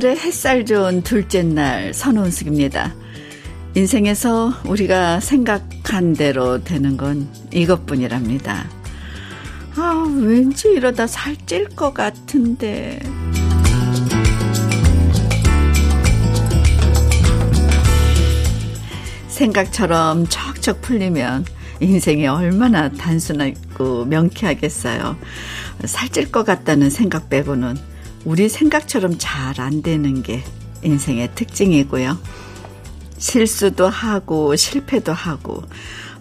9월의 햇살 좋은 둘째 날 선원숙입니다. 인생에서 우리가 생각한 대로 되는 건 이것뿐이랍니다. 아, 왠지 이러다 살찔 것 같은데. 생각처럼 척척 풀리면 인생이 얼마나 단순하고 명쾌하겠어요. 살찔 것 같다는 생각 빼고는 우리 생각처럼 잘 안 되는 게 인생의 특징이고요. 실수도 하고 실패도 하고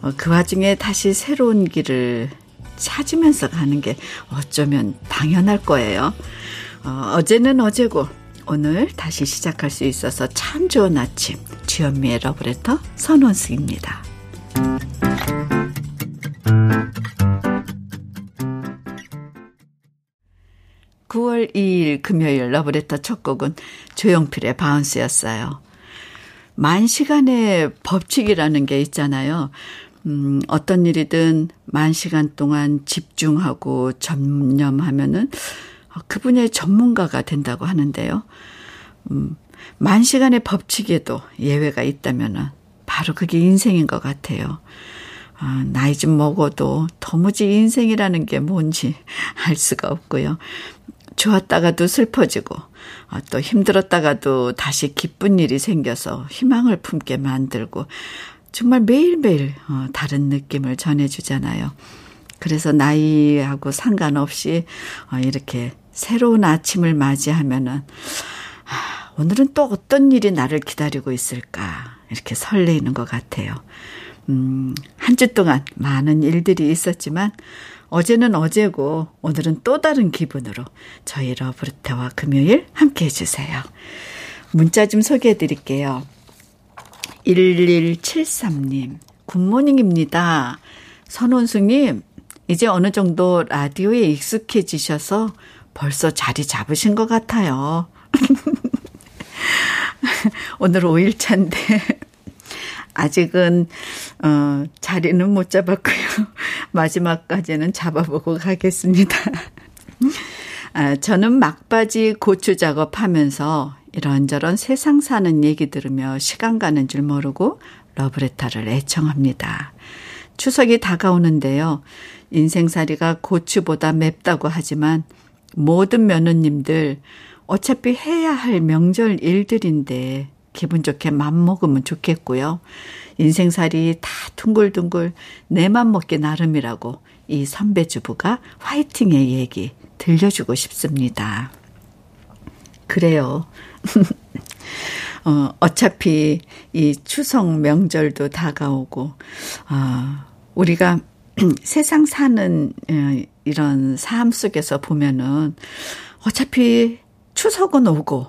어, 그 와중에 다시 새로운 길을 찾으면서 가는 게 어쩌면 당연할 거예요. 어, 어제는 어제고 오늘 다시 시작할 수 있어서 참 좋은 아침 주현미의 러브레터 선원숙입니다. 9월 2일 금요일 러브레터 첫 곡은 조용필의 바운스였어요. 만 시간의 법칙이라는 게 있잖아요. 음, 어떤 일이든 만 시간 동안 집중하고 전념하면은 그 분야의 전문가가 된다고 하는데요. 음, 만 시간의 법칙에도 예외가 있다면은 바로 그게 인생인 것 같아요. 아, 나이 좀 먹어도 도무지 인생이라는 게 뭔지 알 수가 없고요. 좋았다가도 슬퍼지고 아, 또 힘들었다가도 다시 기쁜 일이 생겨서 희망을 품게 만들고 정말 매일매일 어, 다른 느낌을 전해주잖아요. 그래서 나이하고 상관없이 어, 이렇게 새로운 아침을 맞이하면은 아, 오늘은 또 어떤 일이 나를 기다리고 있을까 이렇게 설레이는 것 같아요. 음, 한 주 동안 많은 일들이 있었지만 어제는 어제고 오늘은 또 다른 기분으로 저희 러브레터와 금요일 함께 해주세요. 문자 좀 소개해 드릴게요. 1173님, 굿모닝입니다. 선원수님, 이제 어느 정도 라디오에 익숙해지셔서 벌써 자리 잡으신 것 같아요. 오늘 5일차인데 아직은 어 자리는 못 잡았고요. 마지막까지는 잡아보고 가겠습니다. 아, 저는 막바지 고추 작업하면서 이런저런 세상 사는 얘기 들으며 시간 가는 줄 모르고 러브레터를 애청합니다. 추석이 다가오는데요. 인생살이가 고추보다 맵다고 하지만 모든 며느님들 어차피 해야 할 명절 일들인데 기분 좋게 맘먹으면 좋겠고요. 인생살이 다 둥글둥글 내 맘 먹기 나름이라고 이 선배 주부가 화이팅의 얘기 들려주고 싶습니다. 그래요. 어, 어차피 이 추석 명절도 다가오고, 아, 우리가 세상 사는 어, 이런 삶 속에서 보면은 어차피 추석은 오고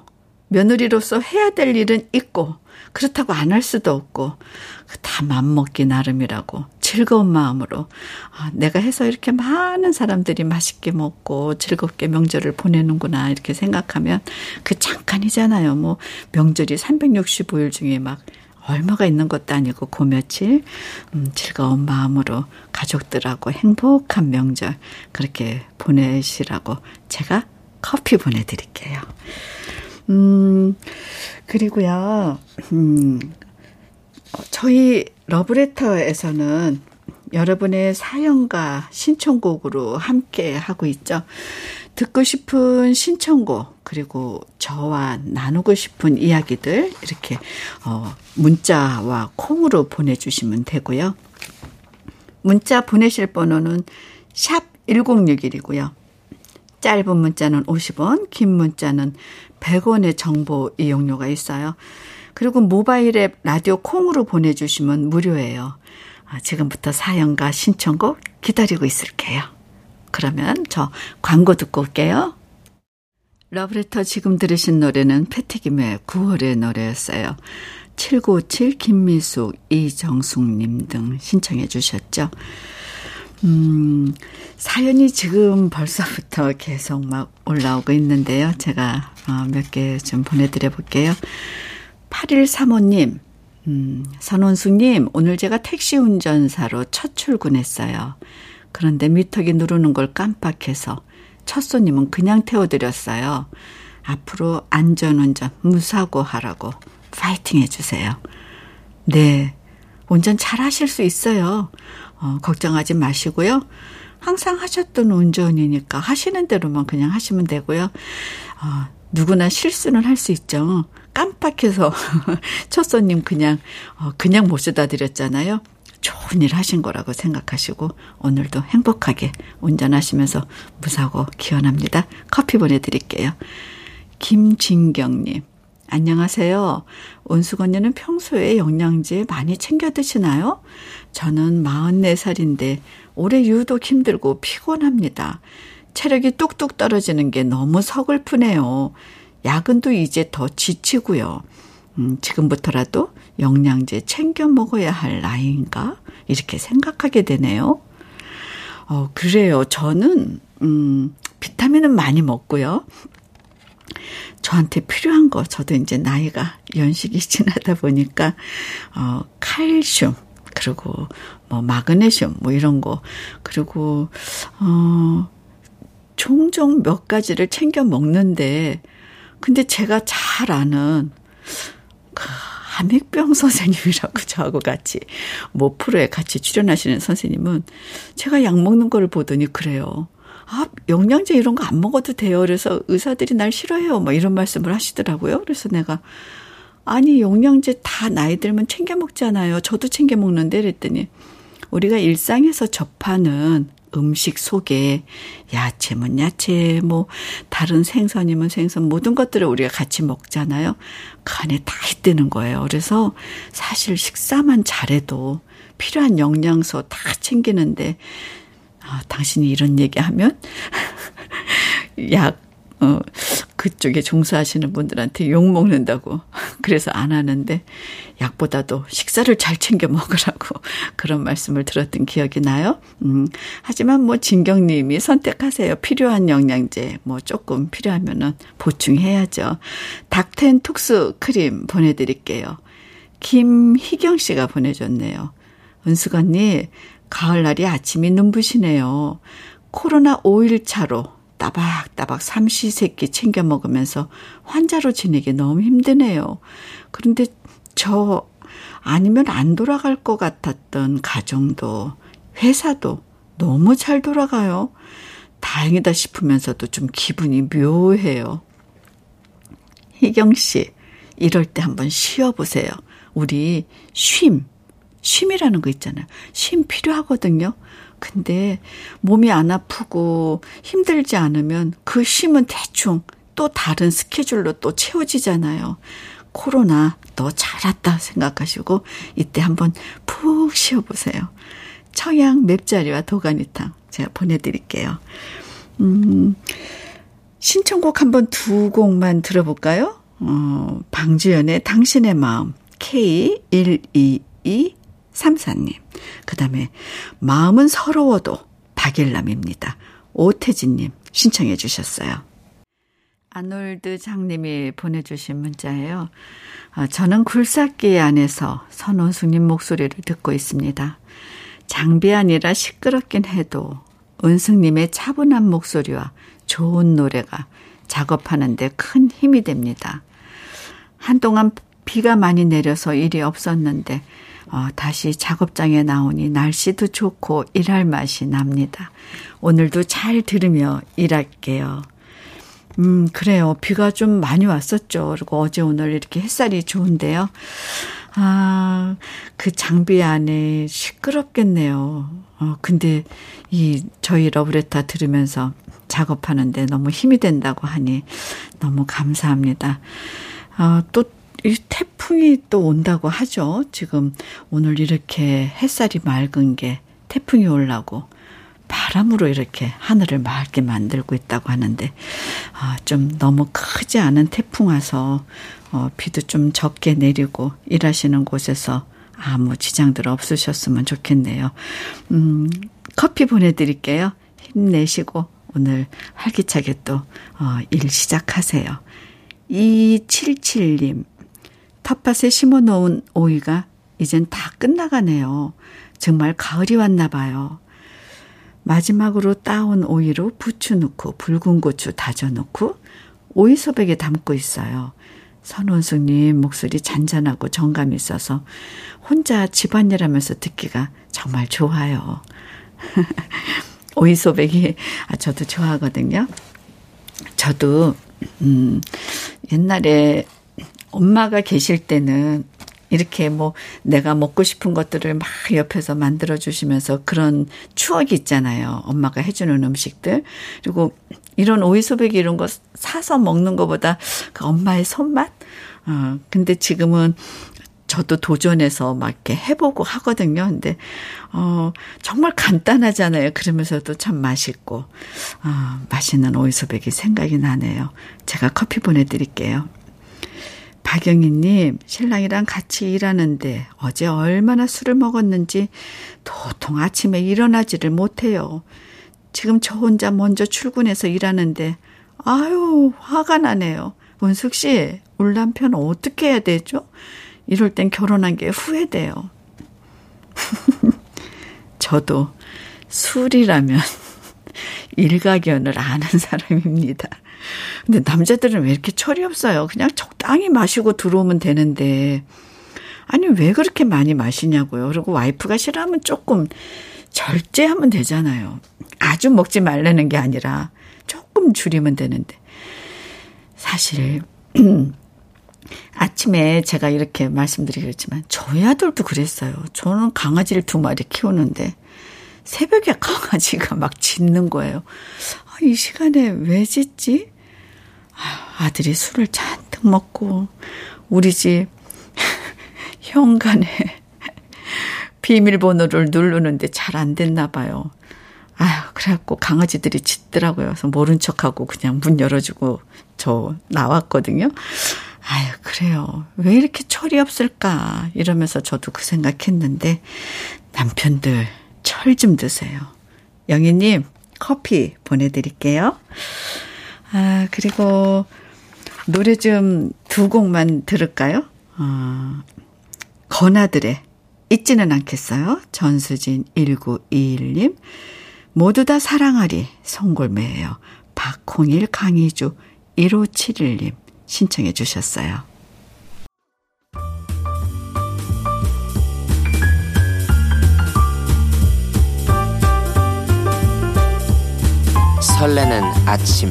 며느리로서 해야 될 일은 있고 그렇다고 안 할 수도 없고 다 맘먹기 나름이라고 즐거운 마음으로 아, 내가 해서 이렇게 많은 사람들이 맛있게 먹고 즐겁게 명절을 보내는구나 이렇게 생각하면 그 잠깐이잖아요. 뭐 명절이 365일 중에 막 얼마가 있는 것도 아니고 그 며칠 음, 즐거운 마음으로 가족들하고 행복한 명절 그렇게 보내시라고 제가 커피 보내드릴게요. 음, 그리고요, 음, 저희 러브레터에서는 여러분의 사연과 신청곡으로 함께 하고 있죠. 듣고 싶은 신청곡, 그리고 저와 나누고 싶은 이야기들, 이렇게, 어, 문자와 콩으로 보내주시면 되고요. 문자 보내실 번호는 샵 1061이고요. 짧은 문자는 50원, 긴 문자는 100원의 정보 이용료가 있어요. 그리고 모바일 앱 라디오 콩으로 보내주시면 무료예요. 아, 지금부터 사연과 신청곡 기다리고 있을게요. 그러면 저 광고 듣고 올게요. 러브레터 지금 들으신 노래는 패티김의 9월의 노래였어요. 7957 김미숙, 이정숙님 등 신청해 주셨죠. 음, 사연이 지금 벌써부터 계속 막 올라오고 있는데요. 제가 어, 몇개 좀 보내드려 볼게요. 8135님, 음, 선원수님, 오늘 제가 택시 운전사로 첫 출근했어요. 그런데 미터기 누르는 걸 깜빡해서 첫 손님은 그냥 태워드렸어요. 앞으로 안전운전, 무사고 하라고 파이팅 해주세요. 네. 운전 잘 하실 수 있어요. 어, 걱정하지 마시고요. 항상 하셨던 운전이니까 하시는 대로만 그냥 하시면 되고요. 어, 누구나 실수는 할 수 있죠. 깜빡해서 첫 손님 그냥 어, 그냥 모셔다 드렸잖아요. 좋은 일 하신 거라고 생각하시고 오늘도 행복하게 운전하시면서 무사고 기원합니다. 커피 보내드릴게요. 김진경님, 안녕하세요. 언니는 평소에 영양제 많이 챙겨 드시나요? 저는 44살인데 올해 유독 힘들고 피곤합니다. 체력이 뚝뚝 떨어지는 게 너무 서글프네요. 야근도 이제 더 지치고요. 음, 지금부터라도 영양제 챙겨 먹어야 할 나이인가? 이렇게 생각하게 되네요. 어, 그래요. 저는, 음, 비타민은 많이 먹고요. 저한테 필요한 거, 저도 이제 나이가 연식이 지나다 보니까, 어, 칼슘, 그리고 뭐 마그네슘, 뭐 이런 거, 그리고, 어, 종종 몇 가지를 챙겨 먹는데, 근데 제가 잘 아는, 그, 함익병 선생님이라고 저하고 같이 뭐 프로에 같이 출연하시는 선생님은 제가 약 먹는 걸 보더니 그래요. 아, 영양제 이런 거 안 먹어도 돼요. 그래서 의사들이 날 싫어해요. 뭐 이런 말씀을 하시더라고요. 그래서 내가 아니, 영양제 다 나이 들면 챙겨 먹잖아요. 저도 챙겨 먹는데 그랬더니 우리가 일상에서 접하는 음식 속에 야채면 야채, 뭐 다른 생선이면 생선 모든 것들을 우리가 같이 먹잖아요. 그 안에 다 있다는 거예요. 그래서 사실 식사만 잘해도 필요한 영양소 다 챙기는데 아, 당신이 이런 얘기하면 약 어, 그쪽에 종사하시는 분들한테 욕 먹는다고. 그래서 안 하는데, 약보다도 식사를 잘 챙겨 먹으라고 그런 말씀을 들었던 기억이 나요. 음, 하지만 뭐 진경님이 선택하세요. 필요한 영양제, 뭐 조금 필요하면은 보충해야죠. 닥텐 톡스 크림 보내드릴게요. 김희경 씨가 보내줬네요. 은숙 언니, 가을날이 아침이 눈부시네요. 코로나 5일차로 따박따박 삼시세끼 챙겨 먹으면서 환자로 지내기 너무 힘드네요. 그런데 저 아니면 안 돌아갈 것 같았던 가정도 회사도 너무 잘 돌아가요. 다행이다 싶으면서도 좀 기분이 묘해요. 희경 씨, 이럴 때 한번 쉬어보세요. 우리 쉼, 쉼이라는 거 있잖아요. 쉼 필요하거든요. 근데 몸이 안 아프고 힘들지 않으면 그 쉼은 대충 또 다른 스케줄로 또 채워지잖아요. 코로나 너 잘 왔다 생각하시고 이때 한번 푹 쉬어보세요. 청양 맵자리와 도가니탕 제가 보내드릴게요. 음, 신청곡 한번 두 곡만 들어볼까요? 어, 방주연의 당신의 마음 K122 삼사님. 그 다음에 마음은 서러워도 박일남입니다. 오태진님 신청해 주셨어요. 아놀드 장님이 보내주신 문자예요. 어, 저는 굴삭기 안에서 선원숙님 목소리를 듣고 있습니다. 장비 아니라 시끄럽긴 해도 은숙님의 차분한 목소리와 좋은 노래가 작업하는데 큰 힘이 됩니다. 한동안 비가 많이 내려서 일이 없었는데 어, 다시 작업장에 나오니 날씨도 좋고 일할 맛이 납니다. 오늘도 잘 들으며 일할게요. 음, 그래요. 비가 좀 많이 왔었죠. 그리고 어제 오늘 이렇게 햇살이 좋은데요. 아, 그 장비 안에 시끄럽겠네요. 어, 근데 이 저희 러브레타 들으면서 작업하는데 너무 힘이 된다고 하니 너무 감사합니다. 어, 또 이 태풍이 또 온다고 하죠. 지금 오늘 이렇게 햇살이 맑은 게 태풍이 올라고 바람으로 이렇게 하늘을 맑게 만들고 있다고 하는데 아, 좀 너무 크지 않은 태풍 와서 어, 비도 좀 적게 내리고 일하시는 곳에서 아무 지장들 없으셨으면 좋겠네요. 음, 커피 보내드릴게요. 힘내시고 오늘 활기차게 또, 어, 일 시작하세요. 277님, 텃밭에 심어 놓은 오이가 이젠 다 끝나가네요. 정말 가을이 왔나 봐요. 마지막으로 따온 오이로 부추 넣고 붉은 고추 다져 넣고 오이 소백에 담고 있어요. 선원숙님 목소리 잔잔하고 정감이 있어서 혼자 집안일 하면서 듣기가 정말 좋아요. 오이 소백이, 아, 저도 좋아하거든요. 저도, 음, 옛날에 엄마가 계실 때는 이렇게 뭐 내가 먹고 싶은 것들을 막 옆에서 만들어 주시면서 그런 추억이 있잖아요. 엄마가 해주는 음식들. 그리고 이런 오이소백이 이런 거 사서 먹는 것보다 그 엄마의 손맛? 어, 근데 지금은 저도 도전해서 막 이렇게 해보고 하거든요. 근데, 어, 정말 간단하잖아요. 그러면서도 참 맛있고, 어, 맛있는 오이소백이 생각이 나네요. 제가 커피 보내드릴게요. 박영희님, 신랑이랑 같이 일하는데 어제 얼마나 술을 먹었는지 도통 아침에 일어나지를 못해요. 지금 저 혼자 먼저 출근해서 일하는데, 아유, 화가 나네요. 문숙 씨, 울 남편 어떻게 해야 되죠? 이럴 땐 결혼한 게 후회돼요. 저도 술이라면 일가견을 아는 사람입니다. 근데 남자들은 왜 이렇게 철이 없어요? 그냥 적당히 마시고 들어오면 되는데. 아니, 왜 그렇게 많이 마시냐고요. 그리고 와이프가 싫어하면 조금 절제하면 되잖아요. 아주 먹지 말라는 게 아니라 조금 줄이면 되는데. 사실, 아침에 제가 이렇게 말씀드리겠지만 저희 아들도 그랬어요. 저는 강아지를 두 마리 키우는데 새벽에 강아지가 막 짖는 거예요. 아, 이 시간에 왜 짖지? 아, 아들이 술을 잔뜩 먹고 우리 집 현관에 비밀번호를 누르는데 잘 안 됐나 봐요. 아휴, 그래갖고 강아지들이 짖더라고요. 그래서 모른 척하고 그냥 문 열어주고 저 나왔거든요. 아유, 그래요. 왜 이렇게 철이 없을까? 이러면서 저도 그 생각했는데, 남편들 철 좀 드세요. 영희님, 커피 보내드릴게요. 아, 그리고 노래 좀 두 곡만 들을까요? 어, 건아들의 잊지는 않겠어요. 전수진 1921님. 모두 다 사랑하리 송골매예요. 박홍일 강희주 1571님. 신청해 주셨어요. 설레는 아침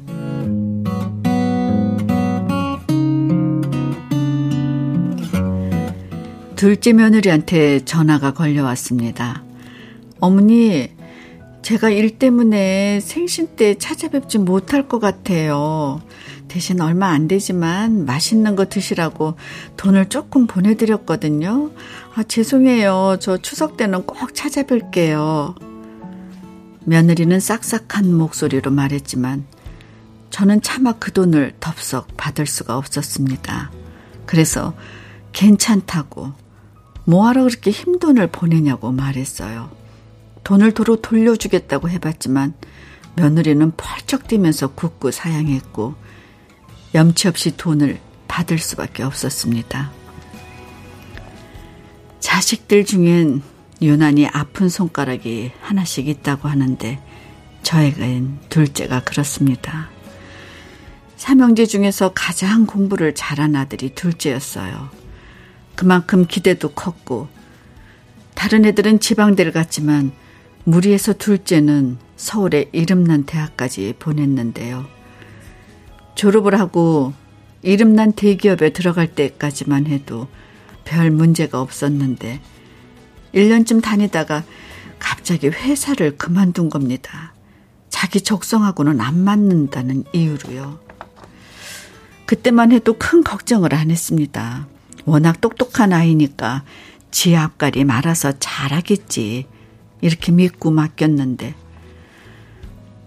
둘째 며느리한테 전화가 걸려왔습니다. 어머니, 제가 일 때문에 생신 때 찾아뵙지 못할 것 같아요. 대신 얼마 안 되지만 맛있는 거 드시라고 돈을 조금 보내드렸거든요. 아, 죄송해요. 저 추석 때는 꼭 찾아뵐게요. 며느리는 싹싹한 목소리로 말했지만 저는 차마 그 돈을 덥석 받을 수가 없었습니다. 그래서 괜찮다고 뭐하러 그렇게 힘 돈을 보내냐고 말했어요. 돈을 도로 돌려주겠다고 해봤지만 며느리는 펄쩍 뛰면서 굳고 사양했고 염치 없이 돈을 받을 수밖에 없었습니다. 자식들 중엔 유난히 아픈 손가락이 하나씩 있다고 하는데 저에겐 둘째가 그렇습니다. 삼형제 중에서 가장 공부를 잘한 아들이 둘째였어요. 그만큼 기대도 컸고 다른 애들은 지방대를 갔지만 무리해서 둘째는 서울의 이름난 대학까지 보냈는데요. 졸업을 하고 이름난 대기업에 들어갈 때까지만 해도 별 문제가 없었는데 1년쯤 다니다가 갑자기 회사를 그만둔 겁니다. 자기 적성하고는 안 맞는다는 이유로요. 그때만 해도 큰 걱정을 안 했습니다. 워낙 똑똑한 아이니까 지 앞가리 말아서 잘하겠지. 이렇게 믿고 맡겼는데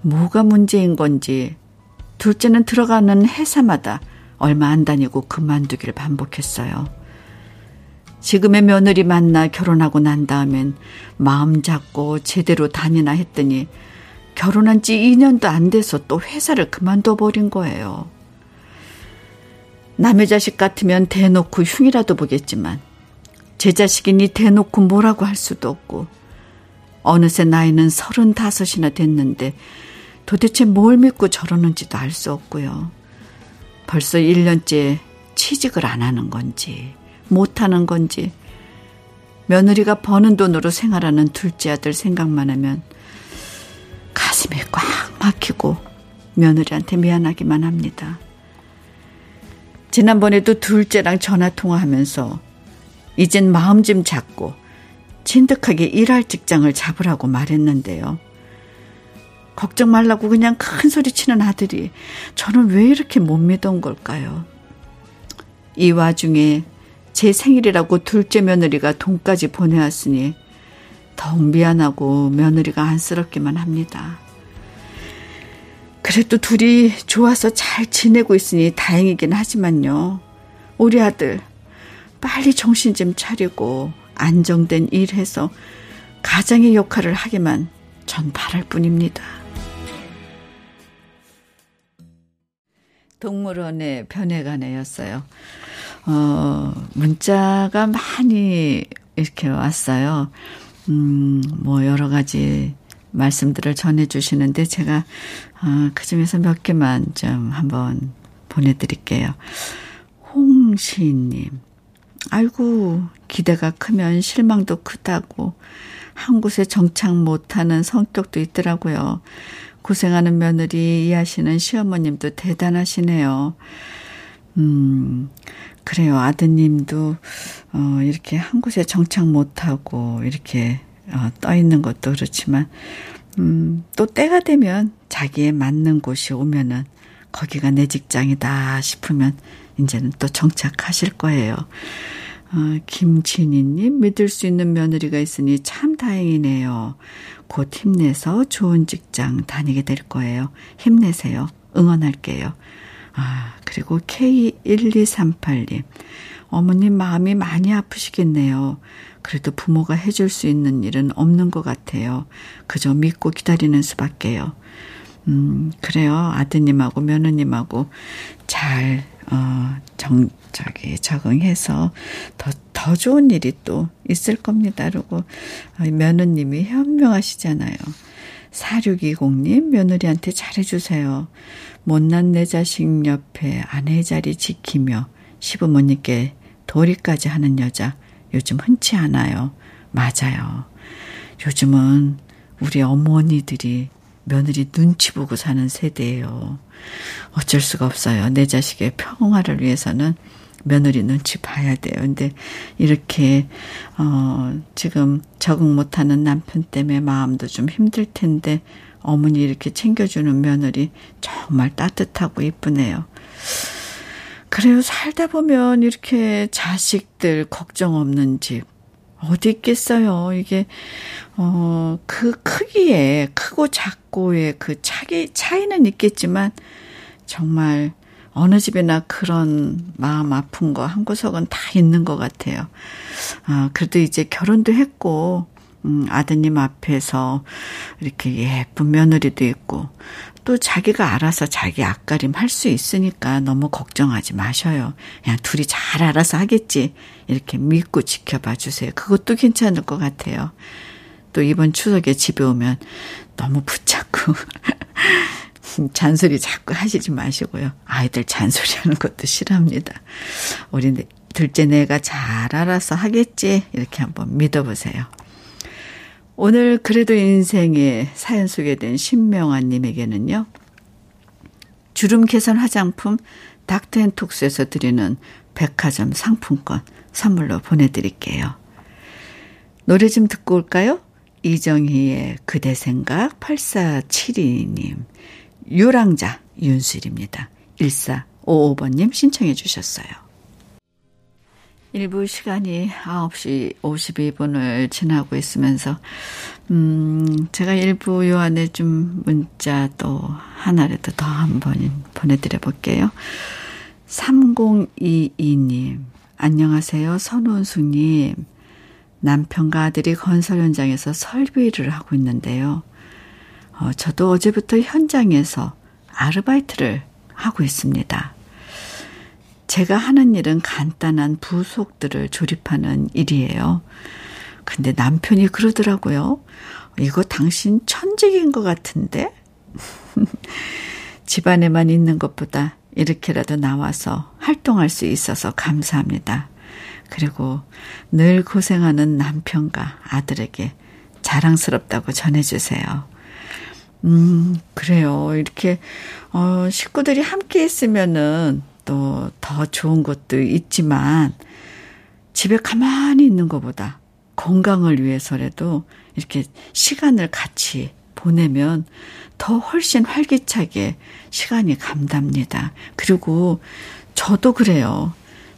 뭐가 문제인 건지 둘째는 들어가는 회사마다 얼마 안 다니고 그만두기를 반복했어요. 지금의 며느리 만나 결혼하고 난 다음엔 마음 잡고 제대로 다니나 했더니 결혼한 지 2년도 안 돼서 또 회사를 그만둬 버린 거예요. 남의 자식 같으면 대놓고 흉이라도 보겠지만 제 자식이니 대놓고 뭐라고 할 수도 없고 어느새 나이는 서른다섯이나 됐는데 도대체 뭘 믿고 저러는지도 알 수 없고요. 벌써 1년째 취직을 안 하는 건지 못 하는 건지 며느리가 버는 돈으로 생활하는 둘째 아들 생각만 하면 가슴이 꽉 막히고 며느리한테 미안하기만 합니다. 지난번에도 둘째랑 전화 통화하면서 이젠 마음 좀 잡고 진득하게 일할 직장을 잡으라고 말했는데요. 걱정 말라고 그냥 큰 소리 치는 아들이 저는 왜 이렇게 못 믿은 걸까요? 이 와중에 제 생일이라고 둘째 며느리가 돈까지 보내왔으니 더욱 미안하고 며느리가 안쓰럽기만 합니다. 그래도 둘이 좋아서 잘 지내고 있으니 다행이긴 하지만요. 우리 아들 빨리 정신 좀 차리고 안정된 일 해서 가장의 역할을 하기만 전 바랄 뿐입니다. 동물원의 변해가네였어요. 어, 문자가 많이 이렇게 왔어요. 음, 뭐 여러 가지 말씀들을 전해주시는데 제가 어, 그 중에서 몇 개만 좀 한번 보내드릴게요. 홍시님, 아이고 기대가 크면 실망도 크다고 한 곳에 정착 못하는 성격도 있더라고요. 고생하는 며느리 이해하시는 시어머님도 대단하시네요. 음, 그래요. 아드님도, 어, 이렇게 한 곳에 정착 못하고, 이렇게, 어, 떠 있는 것도 그렇지만, 음, 또 때가 되면 자기에 맞는 곳이 오면은, 거기가 내 직장이다 싶으면, 이제는 또 정착하실 거예요. 어, 김진희님, 믿을 수 있는 며느리가 있으니 참 다행이네요. 곧 힘내서 좋은 직장 다니게 될 거예요. 힘내세요. 응원할게요. 아, 그리고 K1238님. 어머님 마음이 많이 아프시겠네요. 그래도 부모가 해줄 수 있는 일은 없는 것 같아요. 그저 믿고 기다리는 수밖에요. 음, 그래요. 아드님하고 며느님하고 잘, 어, 정, 저기, 적응해서 더, 더 좋은 일이 또 있을 겁니다. 그리고 어, 며느님이 현명하시잖아요. 4620님, 며느리한테 잘해주세요. 못난 내 자식 옆에 아내의 자리 지키며 시부모님께 도리까지 하는 여자 요즘 흔치 않아요. 맞아요. 요즘은 우리 어머니들이 며느리 눈치 보고 사는 세대예요. 어쩔 수가 없어요. 내 자식의 평화를 위해서는 며느리 눈치 봐야 돼요. 근데 이렇게 어 지금 적응 못 하는 남편 때문에 마음도 좀 힘들 텐데 어머니 이렇게 챙겨주는 며느리 정말 따뜻하고 이쁘네요. 그래요. 살다 보면 이렇게 자식들 걱정 없는 집 어디 있겠어요. 이게 어 그 크기에 크고 작고의 그 차기 차이는 있겠지만 정말 어느 집에나 그런 마음 아픈 거 한 구석은 다 있는 것 같아요. 아, 그래도 이제 결혼도 했고, 음, 아드님 앞에서 이렇게 예쁜 며느리도 있고, 또 자기가 알아서 자기 앞가림 할 수 있으니까 너무 걱정하지 마셔요. 그냥 둘이 잘 알아서 하겠지. 이렇게 믿고 지켜봐 주세요. 그것도 괜찮을 것 같아요. 또 이번 추석에 집에 오면 너무 붙잡고 잔소리 자꾸 하시지 마시고요. 아이들 잔소리 하는 것도 싫어합니다. 우리 둘째 내가 잘 알아서 하겠지. 이렇게 한번 믿어보세요. 오늘 그래도 인생에 사연 소개된 신명아님에게는요. 주름 개선 화장품 닥터앤톡스에서 드리는 백화점 상품권 선물로 보내드릴게요. 노래 좀 듣고 올까요? 이정희의 그대 생각 8472님 유랑자 윤슬입니다. 1455번님 신청해 주셨어요. 일부 시간이 9시 52분을 지나고 있으면서, 음, 제가 일부 요 안에 좀 문자 또 하나라도 더 한 번 보내드려 볼게요. 3022님, 안녕하세요. 선원숙님. 남편과 아들이 건설 현장에서 설비를 하고 있는데요. 어, 저도 어제부터 현장에서 아르바이트를 하고 있습니다. 제가 하는 일은 간단한 부속들을 조립하는 일이에요. 근데 남편이 그러더라고요. 이거 당신 천직인 것 같은데? 집안에만 있는 것보다 이렇게라도 나와서 활동할 수 있어서 감사합니다. 그리고 늘 고생하는 남편과 아들에게 자랑스럽다고 전해주세요. 음, 그래요. 이렇게, 어, 식구들이 함께 있으면은 또 더 좋은 것도 있지만 집에 가만히 있는 것보다 건강을 위해서라도 이렇게 시간을 같이 보내면 더 훨씬 활기차게 시간이 감답니다. 그리고 저도 그래요.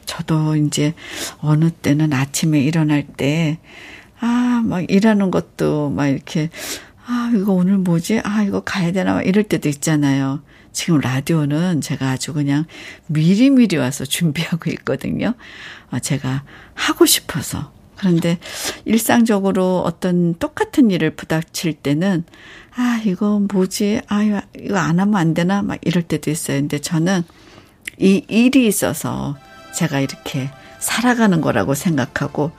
저도 이제 어느 때는 아침에 일어날 때, 아, 막 일하는 것도 막 이렇게, 아, 이거 오늘 뭐지? 아, 이거 가야 되나? 막 이럴 때도 있잖아요. 지금 라디오는 제가 아주 그냥 미리미리 와서 준비하고 있거든요. 어, 제가 하고 싶어서. 그런데 일상적으로 어떤 똑같은 일을 부닥칠 때는 아, 이거 뭐지? 아, 이거 안 하면 안 되나? 막 이럴 때도 있어요. 근데 저는 이 일이 있어서 제가 이렇게 살아가는 거라고 생각하고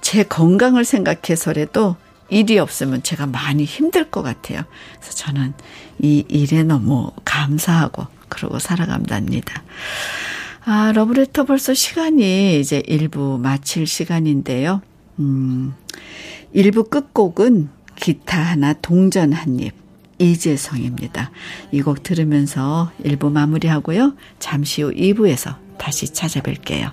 제 건강을 생각해서라도 일이 없으면 제가 많이 힘들 것 같아요. 그래서 저는 이 일에 너무 감사하고 그러고 살아간답니다. 아, 러브레터 벌써 시간이 이제 1부 마칠 시간인데요. 음, 1부 끝곡은 기타 하나 동전 한 입. 이재성입니다. 이 곡 들으면서 1부 마무리하고요. 잠시 후 2부에서 다시 찾아뵐게요.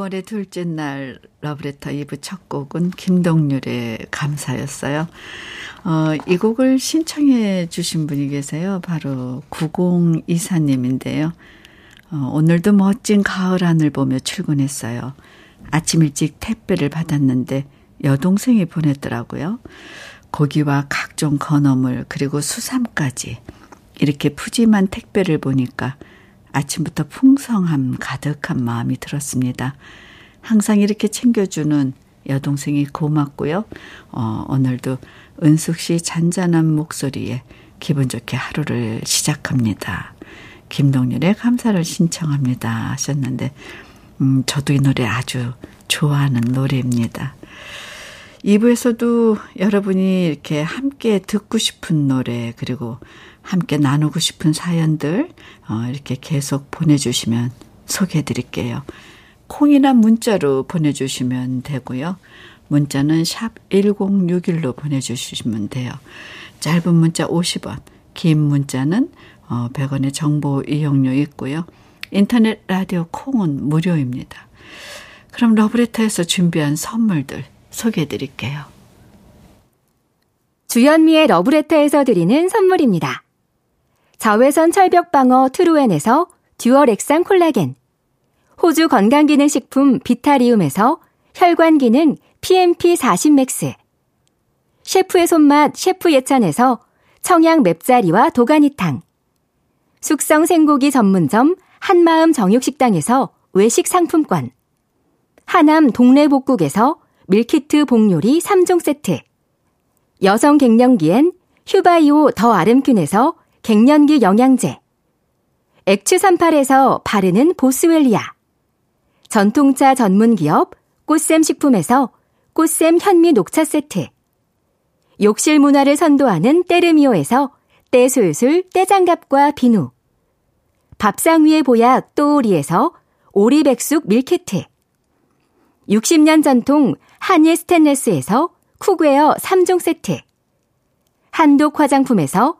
(9월의) 둘째 날 러브레터 2부 첫 곡은 김동률의 감사였어요. 어, 이 곡을 신청해 주신 분이 계세요. 바로 9024님인데요. 어, 오늘도 멋진 가을 하늘 보며 출근했어요. 아침 일찍 택배를 받았는데 여동생이 보냈더라고요. 고기와 각종 건어물 그리고 수삼까지 이렇게 푸짐한 택배를 보니까 아침부터 풍성함 가득한 마음이 들었습니다. 항상 이렇게 챙겨주는 여동생이 고맙고요. 어, 오늘도 은숙 씨 잔잔한 목소리에 기분 좋게 하루를 시작합니다. 김동률의 감사를 신청합니다 하셨는데, 음, 저도 이 노래 아주 좋아하는 노래입니다. 2부에서도 여러분이 이렇게 함께 듣고 싶은 노래, 그리고 함께 나누고 싶은 사연들, 어, 이렇게 계속 보내주시면 소개해 드릴게요. 콩이나 문자로 보내주시면 되고요. 문자는 샵 1061로 보내주시면 돼요. 짧은 문자 50원, 긴 문자는 어, 100원의 정보 이용료 있고요. 인터넷 라디오 콩은 무료입니다. 그럼 러브레터에서 준비한 선물들 소개해 드릴게요. 주현미의 러브레터에서 드리는 선물입니다. 자외선 철벽 방어 트루엔에서 듀얼 액상 콜라겐, 호주 건강기능식품 비타리움에서 혈관기능 PMP40 맥스, 셰프의 손맛 셰프 예찬에서 청양 맵자리와 도가니탕, 숙성 생고기 전문점 한마음 정육식당에서 외식 상품권, 하남 동래복국에서 밀키트 복요리 3종 세트. 여성 갱년기엔 휴바이오 더 아름퀸에서 갱년기 영양제. 엑츠 38에서 바르는 보스웰리아. 전통차 전문 기업 꽃샘 식품에서 꽃샘 현미 녹차 세트. 욕실 문화를 선도하는 때르미오에서 때술술 때장갑과 비누. 밥상 위의 보약 또오리에서 오리백숙 밀키트 60년 전통 한일 스텐레스에서 쿡웨어 3종 세트 한독 화장품에서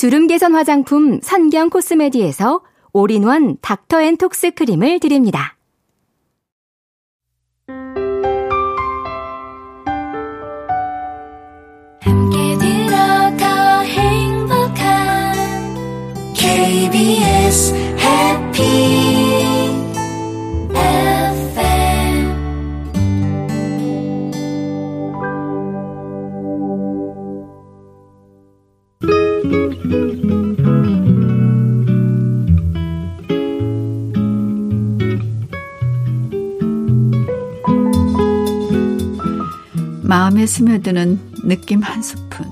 주름 개선 화장품 선경 코스메디에서 올인원 닥터앤톡스 크림을 드립니다. KBS 해 마음에 스며드는 느낌 한 스푼.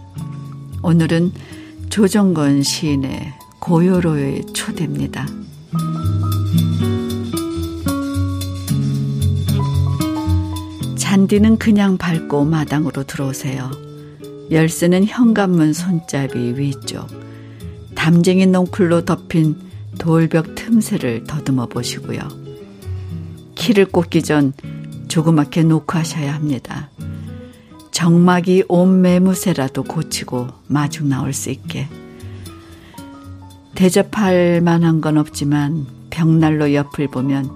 오늘은 조정건 시인의 고요로의 초대입니다. 잔디는 그냥 밟고 마당으로 들어오세요. 열쇠는 현관문 손잡이 위쪽. 담쟁이 넝쿨로 덮인 돌벽 틈새를 더듬어 보시고요. 키를 꽂기 전 조그맣게 놓고 하셔야 합니다. 정막이 온 매무새라도 고치고 마중 나올 수 있게. 대접할 만한 건 없지만 벽난로 옆을 보면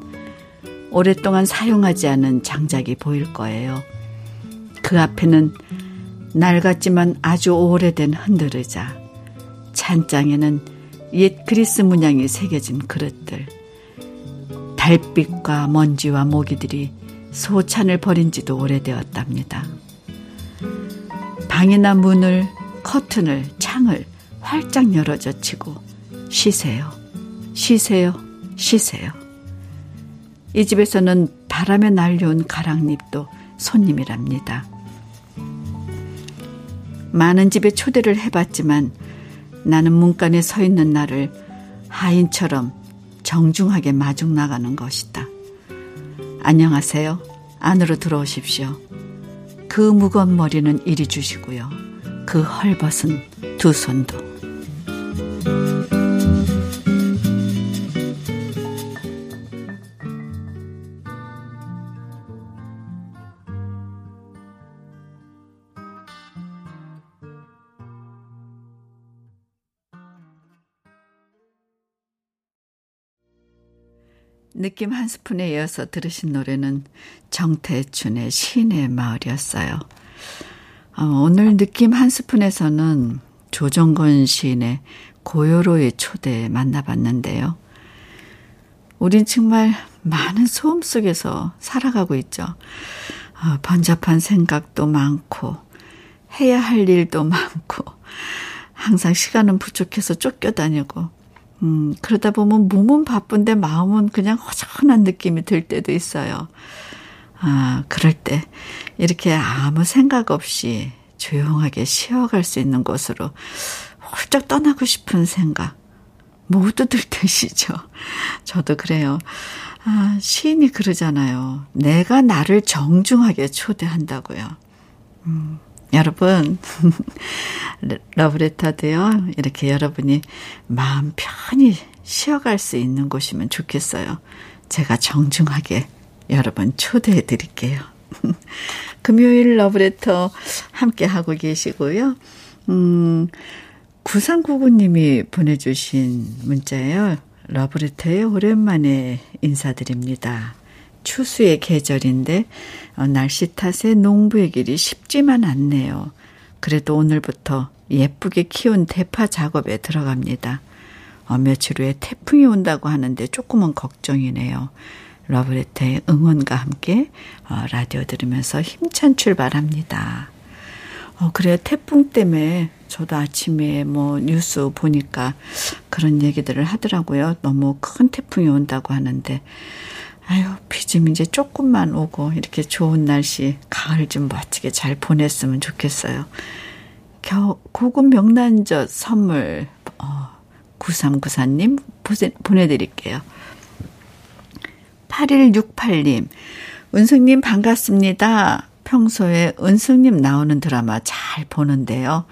오랫동안 사용하지 않은 장작이 보일 거예요. 그 앞에는 낡았지만 아주 오래된 흔들의자. 찬장에는 옛 그리스 문양이 새겨진 그릇들. 달빛과 먼지와 모기들이 소찬을 버린 지도 오래되었답니다. 방이나 문을, 커튼을, 창을 활짝 열어젖히고 쉬세요. 쉬세요. 쉬세요. 이 집에서는 바람에 날려온 가랑잎도 손님이랍니다. 많은 집에 초대를 해봤지만 나는 문간에 서 있는 나를 하인처럼 정중하게 마중 나가는 것이다. 안녕하세요. 안으로 들어오십시오. 그 무거운 머리는 이리 주시고요. 그 헐벗은 두 손도. 느낌 한 스푼에 이어서 들으신 노래는 정태춘의 시인의 마을이었어요. 어, 오늘 느낌 한 스푼에서는 조정건 시인의 고요로의 초대 만나봤는데요. 우린 정말 많은 소음 속에서 살아가고 있죠. 어, 번잡한 생각도 많고, 해야 할 일도 많고, 항상 시간은 부족해서 쫓겨다니고, 음, 그러다 보면 몸은 바쁜데 마음은 그냥 허전한 느낌이 들 때도 있어요. 아, 그럴 때 이렇게 아무 생각 없이 조용하게 쉬어갈 수 있는 곳으로 훌쩍 떠나고 싶은 생각 모두들 드시죠. 저도 그래요. 아, 시인이 그러잖아요. 내가 나를 정중하게 초대한다고요. 음, 여러분, 러브레터도요, 이렇게 여러분이 마음 편히 쉬어갈 수 있는 곳이면 좋겠어요. 제가 정중하게 여러분 초대해 드릴게요. 금요일 러브레터 함께 하고 계시고요. 음, 9399님이 보내주신 문자예요. 러브레터에 오랜만에 인사드립니다. 추수의 계절인데 어, 날씨 탓에 농부의 길이 쉽지만 않네요. 그래도 오늘부터 예쁘게 키운 대파 작업에 들어갑니다. 어, 며칠 후에 태풍이 온다고 하는데 조금은 걱정이네요. 러브레터의 응원과 함께 어, 라디오 들으면서 힘찬 출발합니다. 어, 그래요. 태풍 때문에 저도 아침에 뭐 뉴스 보니까 그런 얘기들을 하더라고요. 너무 큰 태풍이 온다고 하는데 아유, 비 좀 이제 조금만 오고 이렇게 좋은 날씨 가을 좀 멋지게 잘 보냈으면 좋겠어요. 겨, 고급 명란젓 선물 어, 9394님 보내드릴게요. 8168님, 은승님 반갑습니다. 평소에 은승님 나오는 드라마 잘 보는데요.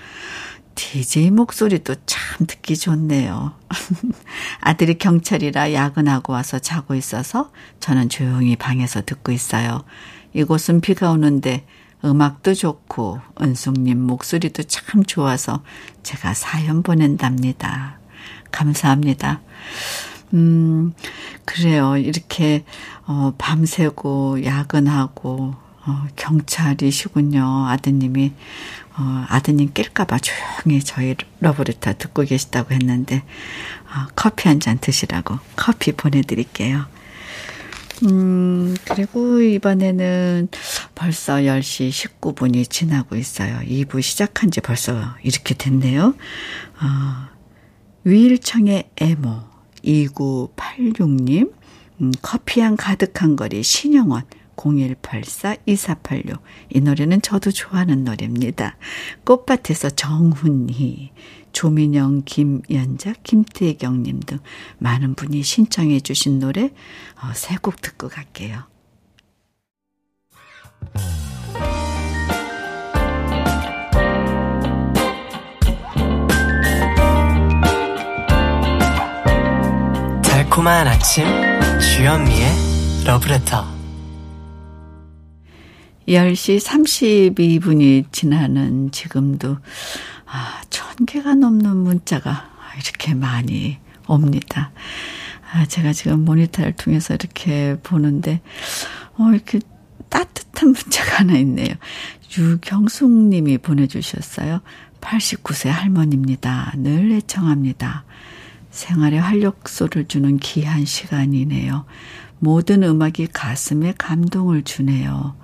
DJ 목소리도 참 듣기 좋네요. 아들이 경찰이라 야근하고 와서 자고 있어서 저는 조용히 방에서 듣고 있어요. 이곳은 비가 오는데 음악도 좋고 은숙님 목소리도 참 좋아서 제가 사연 보낸답니다. 감사합니다. 음, 그래요. 이렇게, 어, 밤새고, 야근하고, 어, 경찰이시군요. 아드님이, 어, 아드님 낄까봐 조용히 저희 러브레터 듣고 계시다고 했는데, 어, 커피 한 잔 드시라고 커피 보내드릴게요. 음, 그리고 이번에는 벌써 10시 19분이 지나고 있어요. 2부 시작한 지 벌써 이렇게 됐네요. 어, 위일청의 애모 2986님, 음, 커피향 가득한 거리 신영원 0184-2486. 이 노래는 저도 좋아하는 노래입니다. 꽃밭에서 정훈희, 조민영, 김연작, 김태경 님 등 많은 분이 신청해 주신 노래 어, 세곡 듣고 갈게요. 달콤한 아침 주현미의 러브레터 10시 32분이 지나는 지금도 아, 천 개가 넘는 문자가 이렇게 많이 옵니다. 아, 제가 지금 모니터를 통해서 이렇게 보는데, 어, 이렇게 따뜻한 문자가 하나 있네요. 유경숙 님이 보내주셨어요. 89세 할머니입니다. 늘 애청합니다. 생활에 활력소를 주는 귀한 시간이네요. 모든 음악이 가슴에 감동을 주네요.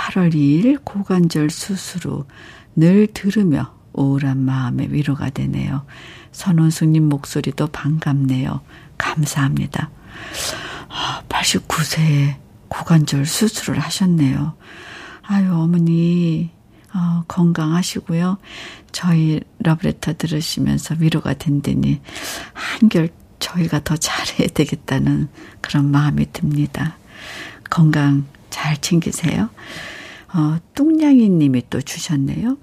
8월 2일 고관절 수술 후늘 들으며 우울한 마음에 위로가 되네요. 선원숙님 목소리도 반갑네요. 감사합니다. 89세에 고관절 수술을 하셨네요. 아유, 어머니, 어, 건강하시고요. 저희 러브레터 들으시면서 위로가 된다니 한결 저희가 더 잘해야 되겠다는 그런 마음이 듭니다. 건강 잘 챙기세요. 어, 뚱냥이 님이 또 주셨네요.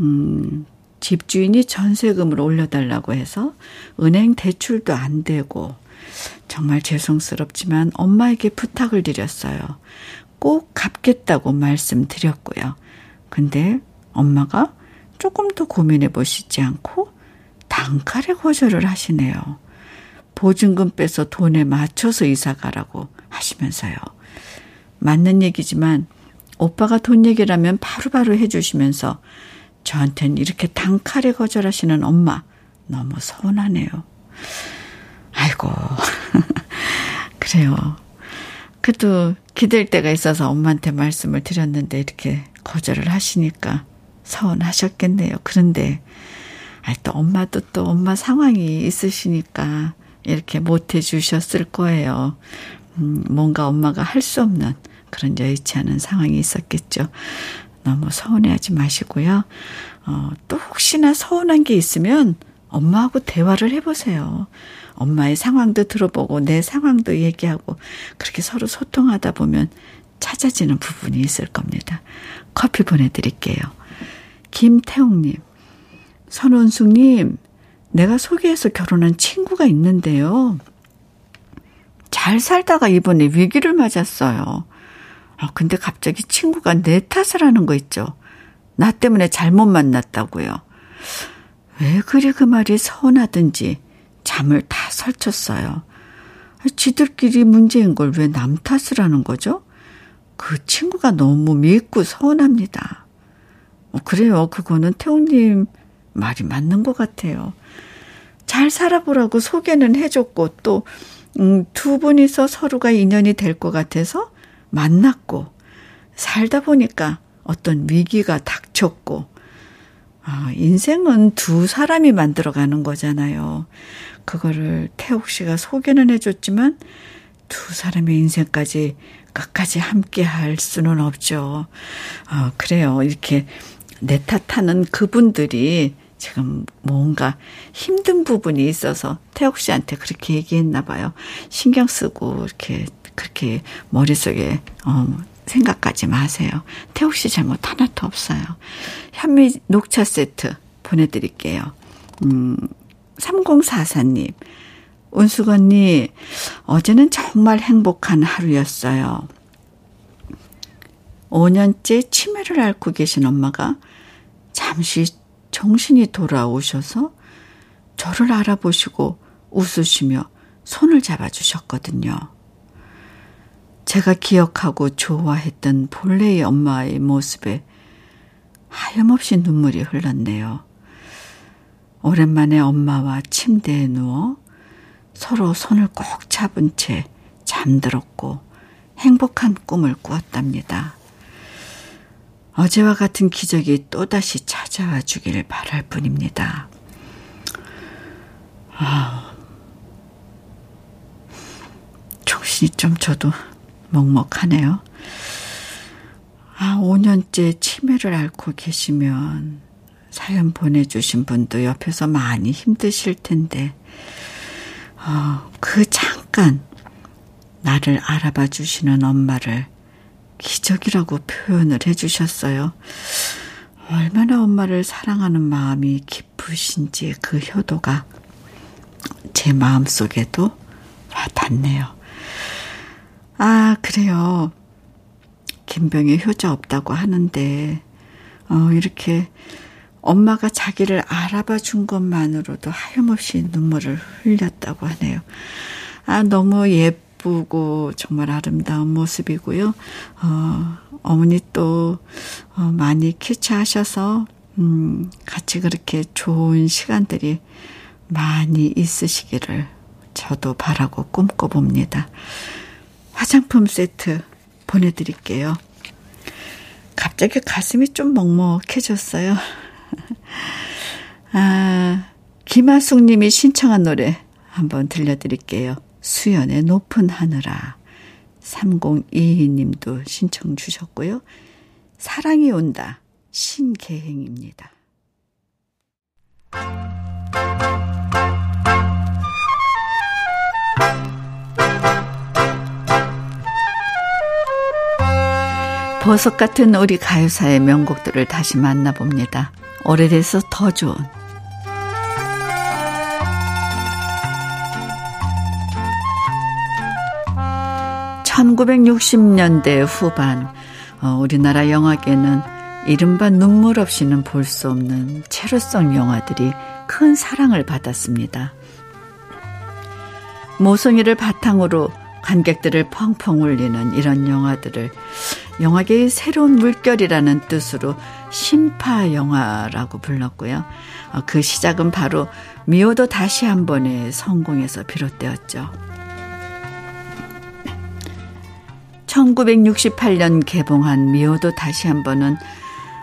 음, 집주인이 전세금을 올려달라고 해서 은행 대출도 안 되고 정말 죄송스럽지만 엄마에게 부탁을 드렸어요. 꼭 갚겠다고 말씀드렸고요. 근데 엄마가 조금 더 고민해 보시지 않고 단칼에 거절을 하시네요. 보증금 빼서 돈에 맞춰서 이사 가라고 하시면서요. 맞는 얘기지만 오빠가 돈 얘기라면 바로 바로 해주시면서 저한텐 이렇게 단칼에 거절하시는 엄마 너무 서운하네요. 아이고 그래요. 그래도 기댈 때가 있어서 엄마한테 말씀을 드렸는데 이렇게 거절을 하시니까 서운하셨겠네요. 그런데 아, 또 엄마도 또 엄마 상황이 있으시니까 이렇게 못 해주셨을 거예요. 음, 뭔가 엄마가 할 수 없는 그런 여의치 않은 상황이 있었겠죠. 너무 서운해하지 마시고요. 어, 또 혹시나 서운한 게 있으면 엄마하고 대화를 해보세요. 엄마의 상황도 들어보고 내 상황도 얘기하고 그렇게 서로 소통하다 보면 찾아지는 부분이 있을 겁니다. 커피 보내드릴게요. 김태웅님, 선원숙님, 내가 소개해서 결혼한 친구가 있는데요. 잘 살다가 이번에 위기를 맞았어요. 아, 근데 갑자기 친구가 내 탓을 하는 거 있죠. 나 때문에 잘못 만났다고요. 왜 그리 그 말이 서운하든지 잠을 다 설쳤어요. 지들끼리 문제인 걸 왜 남 탓을 하는 거죠? 그 친구가 너무 밉고 서운합니다. 어, 그래요. 그거는 태웅님 말이 맞는 것 같아요. 잘 살아보라고 소개는 해줬고 또, 음, 두 분이서 서로가 인연이 될 것 같아서 만났고 살다 보니까 어떤 위기가 닥쳤고 아, 인생은 두 사람이 만들어가는 거잖아요. 그거를 태옥 씨가 소개는 해줬지만 두 사람의 인생까지 끝까지 함께 할 수는 없죠. 어, 그래요. 이렇게 내 탓하는 그분들이 지금 뭔가 힘든 부분이 있어서 태옥 씨한테 그렇게 얘기했나 봐요. 신경 쓰고 이렇게 그렇게 머릿속에 어, 생각하지 마세요. 태옥 씨 잘못 하나도 없어요. 현미 녹차 세트 보내 드릴게요. 음, 3044님. 운숙 언니, 어제는 정말 행복한 하루였어요. 5년째 치매를 앓고 계신 엄마가 잠시 정신이 돌아오셔서 저를 알아보시고 웃으시며 손을 잡아주셨거든요. 제가 기억하고 좋아했던 본래의 엄마의 모습에 하염없이 눈물이 흘렀네요. 오랜만에 엄마와 침대에 누워 서로 손을 꼭 잡은 채 잠들었고 행복한 꿈을 꾸었답니다. 어제와 같은 기적이 또다시 찾아와 주기를 바랄 뿐입니다. 아, 정신이 좀 저도 먹먹하네요. 아, 5년째 치매를 앓고 계시면 사연 보내주신 분도 옆에서 많이 힘드실 텐데, 어, 그 잠깐 나를 알아봐 주시는 엄마를 기적이라고 표현을 해주셨어요. 얼마나 엄마를 사랑하는 마음이 깊으신지 그 효도가 제 마음 속에도 와닿네요. 아, 그래요. 김병희 효자 없다고 하는데, 어, 이렇게 엄마가 자기를 알아봐 준 것만으로도 하염없이 눈물을 흘렸다고 하네요. 아, 너무 예 쁘고 정말 아름다운 모습이고요. 어, 어머니 또, 어, 많이 퀴치하셔서, 음, 같이 그렇게 좋은 시간들이 많이 있으시기를 저도 바라고 꿈꿔봅니다. 화장품 세트 보내드릴게요. 갑자기 가슴이 좀 먹먹해졌어요. 아, 김하숙 님이 신청한 노래 한번 들려드릴게요. 수연의 높은 하늘아. 3022 님도 신청 주셨고요. 사랑이 온다. 신계행입니다. 보석 같은 우리 가요사의 명곡들을 다시 만나봅니다. 오래돼서 더 좋은 1960년대 후반 어, 우리나라 영화계는 이른바 눈물 없이는 볼 수 없는 체로성 영화들이 큰 사랑을 받았습니다. 모성이를 바탕으로 관객들을 펑펑 울리는 이런 영화들을 영화계의 새로운 물결이라는 뜻으로 심파 영화라고 불렀고요. 어, 그 시작은 바로 미오도 다시 한 번의 성공에서 비롯되었죠. 1968년 개봉한 미오도 다시 한 번은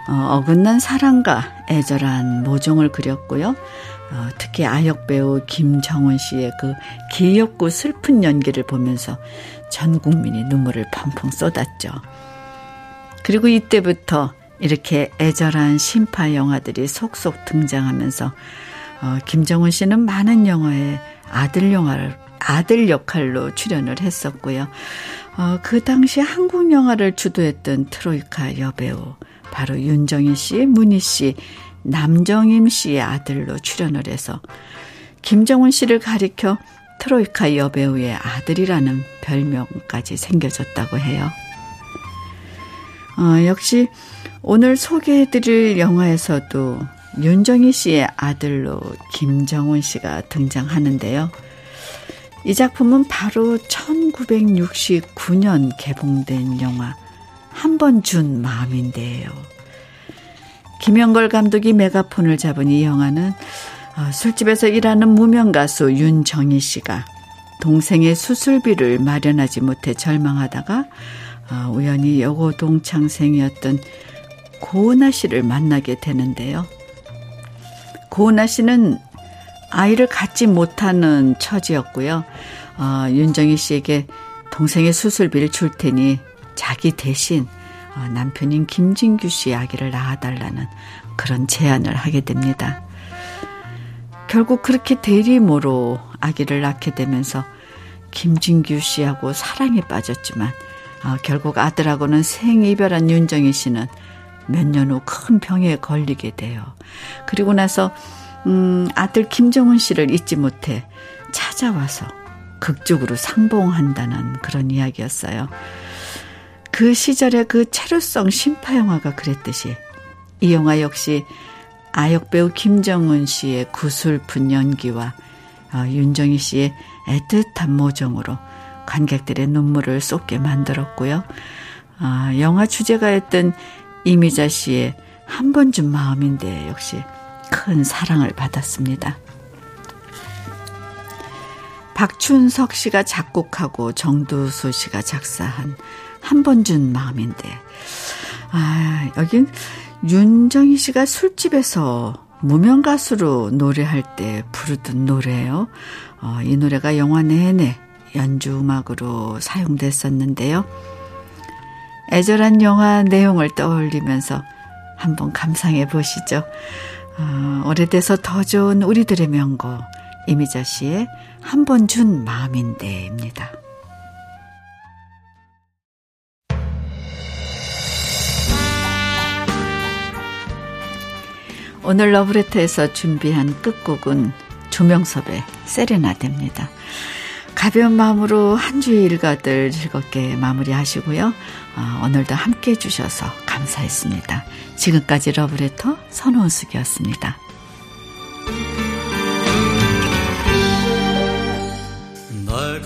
어, 긋난 사랑과 애절한 모종을 그렸고요. 어, 특히 아역 배우 김정은 씨의 그 귀엽고 슬픈 연기를 보면서 전 국민이 눈물을 펑펑 쏟았죠. 그리고 이때부터 이렇게 애절한 심파 영화들이 속속 등장하면서 어, 김정은 씨는 많은 영화에 아들 영화를 아들 역할로 출연을 했었고요. 어, 그 당시 한국 영화를 주도했던 트로이카 여배우 바로 윤정희 씨, 문희 씨, 남정임 씨의 아들로 출연을 해서 김정은 씨를 가리켜 트로이카 여배우의 아들이라는 별명까지 생겨졌다고 해요. 어, 역시 오늘 소개해드릴 영화에서도 윤정희 씨의 아들로 김정은 씨가 등장하는데요. 이 작품은 바로 1969년 개봉된 영화 한 번 준 마음인데요. 김영걸 감독이 메가폰을 잡은 이 영화는 어, 술집에서 일하는 무명 가수 윤정희 씨가 동생의 수술비를 마련하지 못해 절망하다가 어, 우연히 여고 동창생이었던 고은아 씨를 만나게 되는데요. 고은아 씨는 아이를 갖지 못하는 처지였고요. 어, 윤정희 씨에게 동생의 수술비를 줄 테니 자기 대신 어, 남편인 김진규 씨 아기를 낳아달라는 그런 제안을 하게 됩니다. 결국 그렇게 대리모로 아기를 낳게 되면서 김진규 씨하고 사랑에 빠졌지만 어, 결국 아들하고는 생이별한 윤정희 씨는 몇 년 후 큰 병에 걸리게 돼요. 그리고 나서 음, 아들 김정은 씨를 잊지 못해 찾아와서 극적으로 상봉한다는 그런 이야기였어요. 그 시절의 그 체류성 심파 영화가 그랬듯이 이 영화 역시 아역 배우 김정은 씨의 구슬픈 연기와 어, 윤정희 씨의 애틋한 모정으로 관객들의 눈물을 쏟게 만들었고요. 어, 영화 주제가였던 이미자 씨의 한번준 마음인데 역시 큰 사랑을 받았습니다. 박춘석 씨가 작곡하고 정두수 씨가 작사한 한 번 준 마음인데 아 여긴 윤정희 씨가 술집에서 무명 가수로 노래할 때 부르던 노래예요. 어, 이 노래가 영화 내내 연주 음악으로 사용됐었는데요. 애절한 영화 내용을 떠올리면서 한번 감상해 보시죠. 어, 오래돼서 더 좋은 우리들의 명곡 이미자 씨의 한 번 준 마음인데입니다. 오늘 러브레터에서 준비한 끝곡은 조명섭의 세레나데입니다. 가벼운 마음으로 한 주의 일과들 즐겁게 마무리하시고요. 어, 오늘도 함께 해주셔서 감사했습니다. 지금까지 러브레터 선호숙이었습니다. 널